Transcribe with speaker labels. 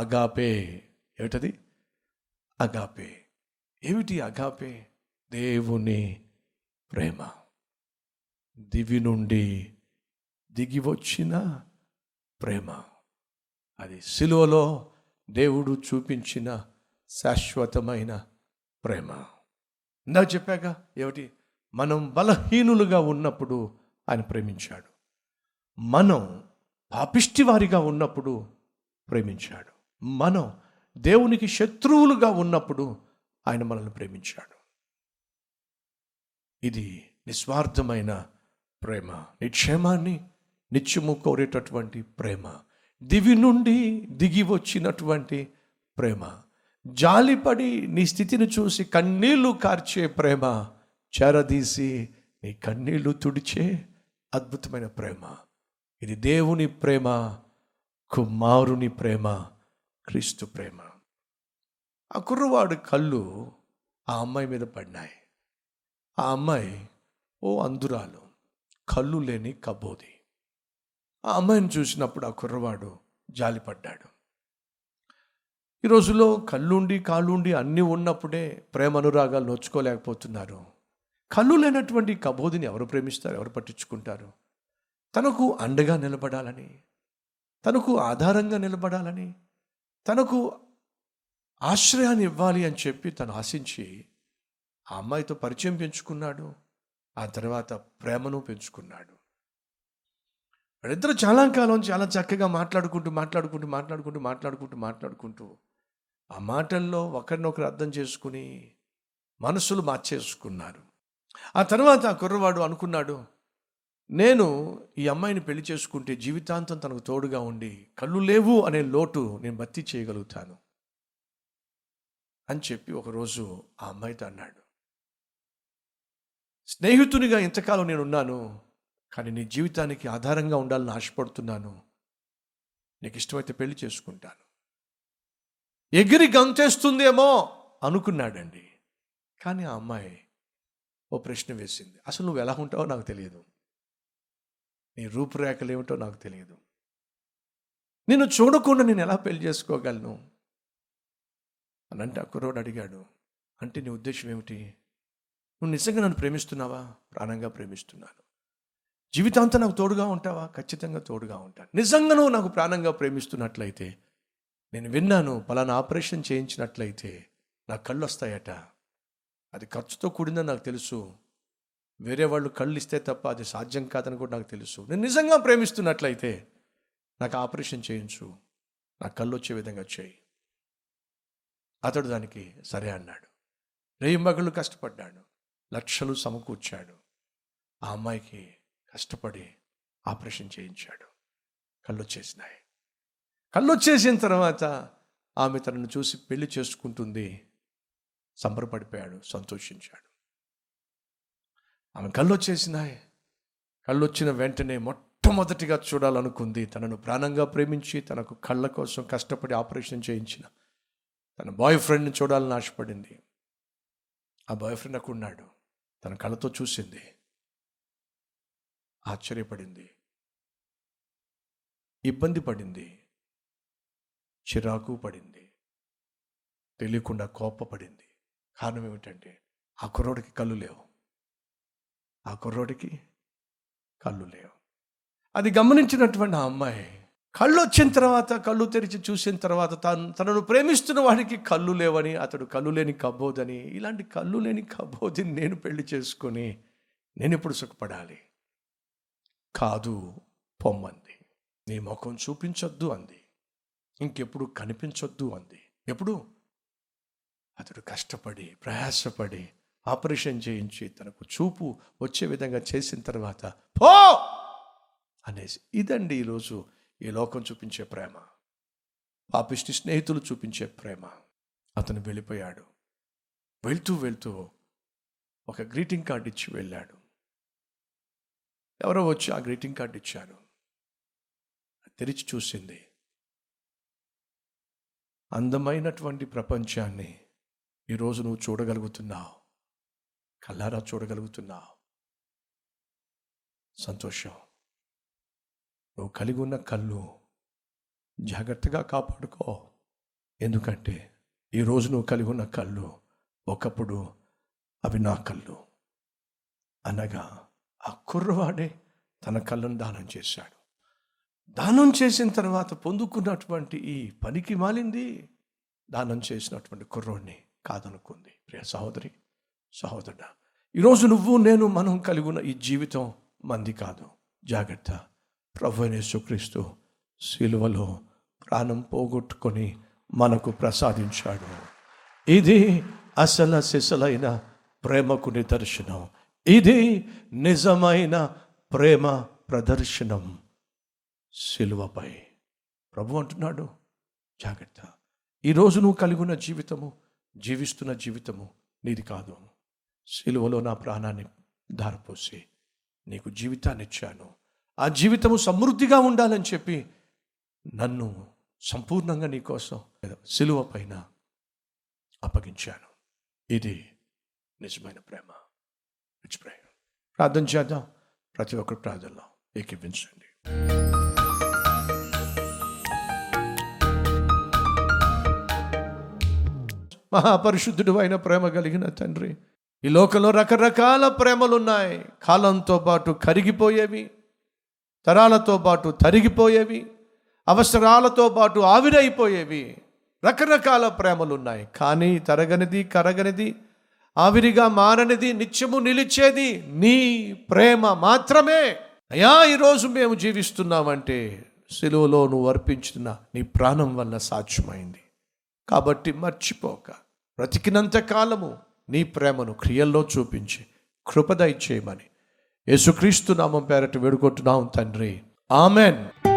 Speaker 1: Agape. ఏమిటది? Agape. ఏమిటి agape? దేవుని ప్రేమ. దివి నుండి దిగి వచ్చిన ప్రేమ. అది సిలువలో దేవుడు చూపించిన శాశ్వతమైన ప్రేమ. ఇందాక చెప్పాక ఏమిటి? మనం బలహీనులుగా ఉన్నప్పుడు ఆయన ప్రేమించాడు. మనం పాపిష్టి వారిగా ఉన్నప్పుడు ప్రేమించాడు. మనం దేవునికి శత్రువులుగా ఉన్నప్పుడు ఆయన మనల్ని ప్రేమించాడు. ఇది నిస్వార్థమైన ప్రేమ. నిక్షేమాన్ని నిత్యము కోరేటటువంటి ప్రేమ. దివి నుండి దిగి వచ్చినటువంటి ప్రేమ. జాలిపడి నీ స్థితిని చూసి కన్నీళ్ళు కార్చే ప్రేమ. చేరదీసి నీ కన్నీళ్ళు తుడిచే అద్భుతమైన ప్రేమ. ఇది దేవుని ప్రేమ కుమారుని ప్రేమ. క్రీస్తు ప్రేమ. ఆ కుర్రవాడు కళ్ళు ఆ అమ్మాయి మీద పడినాయి. ఆ అమ్మాయి ఓ అందురాలు కళ్ళు లేని కబోది. ఆ అమ్మాయిని చూసినప్పుడు ఆ కుర్రవాడు జాలిపడ్డాడు. ఈ రోజులో కళ్ళుండి కాళ్ళుండి అన్నీ ఉన్నప్పుడే ప్రేమ అనురాగాలు నోచుకోలేకపోతున్నారు కళ్ళు లేనటువంటి కబోదిని ఎవరు ప్రేమిస్తారు? ఎవరు పట్టించుకుంటారు? తనకు అండగా నిలబడాలని తనకు ఆధారంగా నిలబడాలని తనకు ఆశ్రయాన్ని ఇవ్వాలి అని చెప్పి తను ఆశించి ఆ అమ్మాయితో పరిచయం పెంచుకున్నాడు. ఆ తర్వాత ప్రేమను పెంచుకున్నాడు. వాళ్ళిద్దరూ చాలా కాలం చాలా చక్కగా మాట్లాడుకుంటూ మాట్లాడుకుంటూ మాట్లాడుకుంటూ మాట్లాడుకుంటూ మాట్లాడుకుంటూ ఆ మాటల్లో ఒకరినొకరు అర్థం చేసుకుని మనసులు మార్చేసుకున్నారు. ఆ తర్వాత ఆ కుర్రవాడు అనుకున్నాడు నేను ఈ అమ్మాయిని పెళ్ళి చేసుకుంటే జీవితాంతం తనకు తోడుగా ఉండి కళ్ళు లేవు అనే లోటు నేను భర్తీ చేయగలుగుతాను అని చెప్పి ఒకరోజు ఆ అమ్మాయితో అన్నాడు. స్నేహితునిగా ఇంతకాలం నేను ఉన్నాను కానీ నీ జీవితానికి ఆధారంగా ఉండాలని ఆశపడుతున్నాను. నీకు ఇష్టమైతే పెళ్ళి చేసుకుంటాను. ఎగిరి గంతేస్తుందేమో అనుకున్నాడండి. కానీ ఆ అమ్మాయి ఓ ప్రశ్న వేసింది. అసలు నువ్వు ఎలా ఉంటావో నాకు తెలియదు. నీ రూపురేఖలు ఏమిటో నాకు తెలియదు. నిన్ను చూడకుండా నేను ఎలా పెళ్ళి చేసుకోగలను? అని అంటే ఆ కుర్రోడు అడిగాడు. అంటే నీ ఉద్దేశం ఏమిటి? నువ్వు నిజంగా నన్ను ప్రేమిస్తున్నావా? ప్రాణంగా ప్రేమిస్తున్నాను. జీవితాంతం నాకు తోడుగా ఉంటావా? ఖచ్చితంగా తోడుగా ఉంటాను నిజంగా నువ్వు నాకు ప్రాణంగా ప్రేమిస్తున్నట్లయితే నేను విన్నాను పలానా ఆపరేషన్ చేయించినట్లయితే నా కళ్ళు వస్తాయట. అది ఖర్చుతో కూడిందని నాకు తెలుసు. వేరే వాళ్ళు కళ్ళు ఇస్తే తప్ప అది సాధ్యం కాదని కూడా నాకు తెలుసు. నేను నిజంగా ప్రేమిస్తున్నట్లయితే నాకు ఆపరేషన్ చేయించు. నా కళ్ళు వచ్చే విధంగా చేయి. అతడు దానికి సరే అన్నాడు. రేయి మగళ్ళు కష్టపడ్డాడు. లక్షలు సమకూర్చాడు. ఆ అమ్మాయికి కష్టపడి ఆపరేషన్ చేయించాడు. కళ్ళు వచ్చేసినాయి. కళ్ళు వచ్చేసిన తర్వాత ఆమె తనను చూసి పెళ్ళి చేసుకుంటుంది. సంబరపడిపోయాడు సంతోషించాడు. ఆమె కళ్ళు వచ్చేసినాయి కళ్ళు వచ్చిన వెంటనే మొట్టమొదటిగా చూడాలనుకుంది తనను ప్రాణంగా ప్రేమించి తనకు కళ్ళ కోసం కష్టపడి ఆపరేషన్ చేయించిన. తన బాయ్ ఫ్రెండ్ని చూడాలని ఆశపడింది. ఆ బాయ్ ఫ్రెండ్ అక్కడ ఉన్నాడు. తన కళ్ళతో చూసింది. ఆశ్చర్యపడింది. ఇబ్బంది పడింది. చిరాకు పడింది. తెలియకుండా కోపపడింది. కారణం ఏమిటంటే ఆ కుర్రోడికి కళ్ళు లేవు. ఆ కుర్రోడికి కళ్ళు లేవు. అది గమనించినటువంటి ఆ అమ్మాయి కళ్ళు వచ్చిన తర్వాత కళ్ళు తెరిచి చూసిన తర్వాత తను తనను ప్రేమిస్తున్న వాడికి కళ్ళు లేవని అతడు కళ్ళు లేని కబోదని ఇలాంటి కళ్ళు లేని కబోదిని నేను పెళ్ళి చేసుకొని నేను ఎప్పుడు సుఖపడాలి? కాదు పొమ్మంది. నీ ముఖం చూపించొద్దు అంది. ఇంకెప్పుడు కనిపించొద్దు అంది. ఎప్పుడు? అతడు కష్టపడి ప్రయాసపడి ఆపరేషన్ చేయించి తనకు చూపు వచ్చే విధంగా చేసిన తర్వాత పో! అనేసి. ఇదండి ఈరోజు ఈ లోకం చూపించే ప్రేమ. పాపిష్టి స్నేహితులు చూపించే ప్రేమ. అతను వెళ్ళిపోయాడు. వెళ్తూ వెళ్తూ ఒక గ్రీటింగ్ కార్డు ఇచ్చి వెళ్ళాడు. ఎవరో వచ్చి ఆ గ్రీటింగ్ కార్డు ఇచ్చారు. తెరిచి చూసింది. అందమైనటువంటి ప్రపంచాన్ని ఈరోజు నువ్వు చూడగలుగుతున్నావు. కల్లారా చూడగలుగుతున్నావు. సంతోషం. నువ్వు కలిగి ఉన్న కళ్ళు జాగ్రత్తగా కాపాడుకో. ఎందుకంటే ఈరోజు నువ్వు కలిగి ఉన్న కళ్ళు ఒకప్పుడు అవి నా కళ్ళు. అనగా ఆ కుర్రవాడే తన కళ్ళను దానం చేశాడు. దానం చేసిన తర్వాత పొందుకున్నటువంటి ఈ పనికి మాలింది. దానం చేసినటువంటి కుర్రోడిని కాదనుకుంది. ప్రియ సహోదరి సహోదరుడా ఈరోజు నువ్వు నేను మనం కలిగి ఉన్న ఈ జీవితం మంది కాదు. జాగ్రత్త. ప్రభు అయిన యేసుక్రీస్తు శిలువలో ప్రాణం పోగొట్టుకొని మనకు ప్రసాదించాడు. ఇది అసల సిసలైన ప్రేమకు నిదర్శనం. ఇది నిజమైన ప్రేమ ప్రదర్శనం శిలువపై ప్రభు అంటున్నాడు జాగ్రత్త. ఈరోజు నువ్వు కలిగి ఉన్న జీవితము జీవిస్తున్న జీవితము నీది కాదు. శిలువలో నా ప్రాణాన్ని ధారపోసి నీకు జీవితాన్ని ఇచ్చాను. ఆ జీవితము సమృద్ధిగా ఉండాలని చెప్పి నన్ను సంపూర్ణంగా నీకోసం సిలువ పైన అప్పగించాను. ఇది నిజమైన ప్రేమ. Let's ప్రార్థన చేద్దాం. ప్రతి ఒక్కరు ప్రార్థనలో ఏకీపించండి మహాపరిశుద్ధుడు అయిన ప్రేమ కలిగిన తండ్రి ఈ లోకంలో రకరకాల ప్రేమలు ఉన్నాయి కాలంతో పాటు కరిగిపోయేవి తరాలతో పాటు తరిగిపోయేవి అవసరాలతో పాటు ఆవిరైపోయేవి. రకరకాల ప్రేమలు ఉన్నాయి కానీ తరగనిది కరగనిది ఆవిరిగా మారనిది నిత్యము నిలిచేది నీ ప్రేమ మాత్రమే. అయా ఈరోజు మేము జీవిస్తున్నామంటే సెలువులో నువ్వు అర్పించిన నీ ప్రాణం వల్ల సాధ్యమైంది. కాబట్టి మర్చిపోక. బ్రతికినంత కాలము నీ ప్రేమను క్రియల్లో చూపించి కృపదయ చేయమని యేసుక్రీస్తు నామం పేరట వేడుకుంటున్నాం తండ్రి. ఆమెన్.